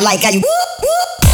I like how you.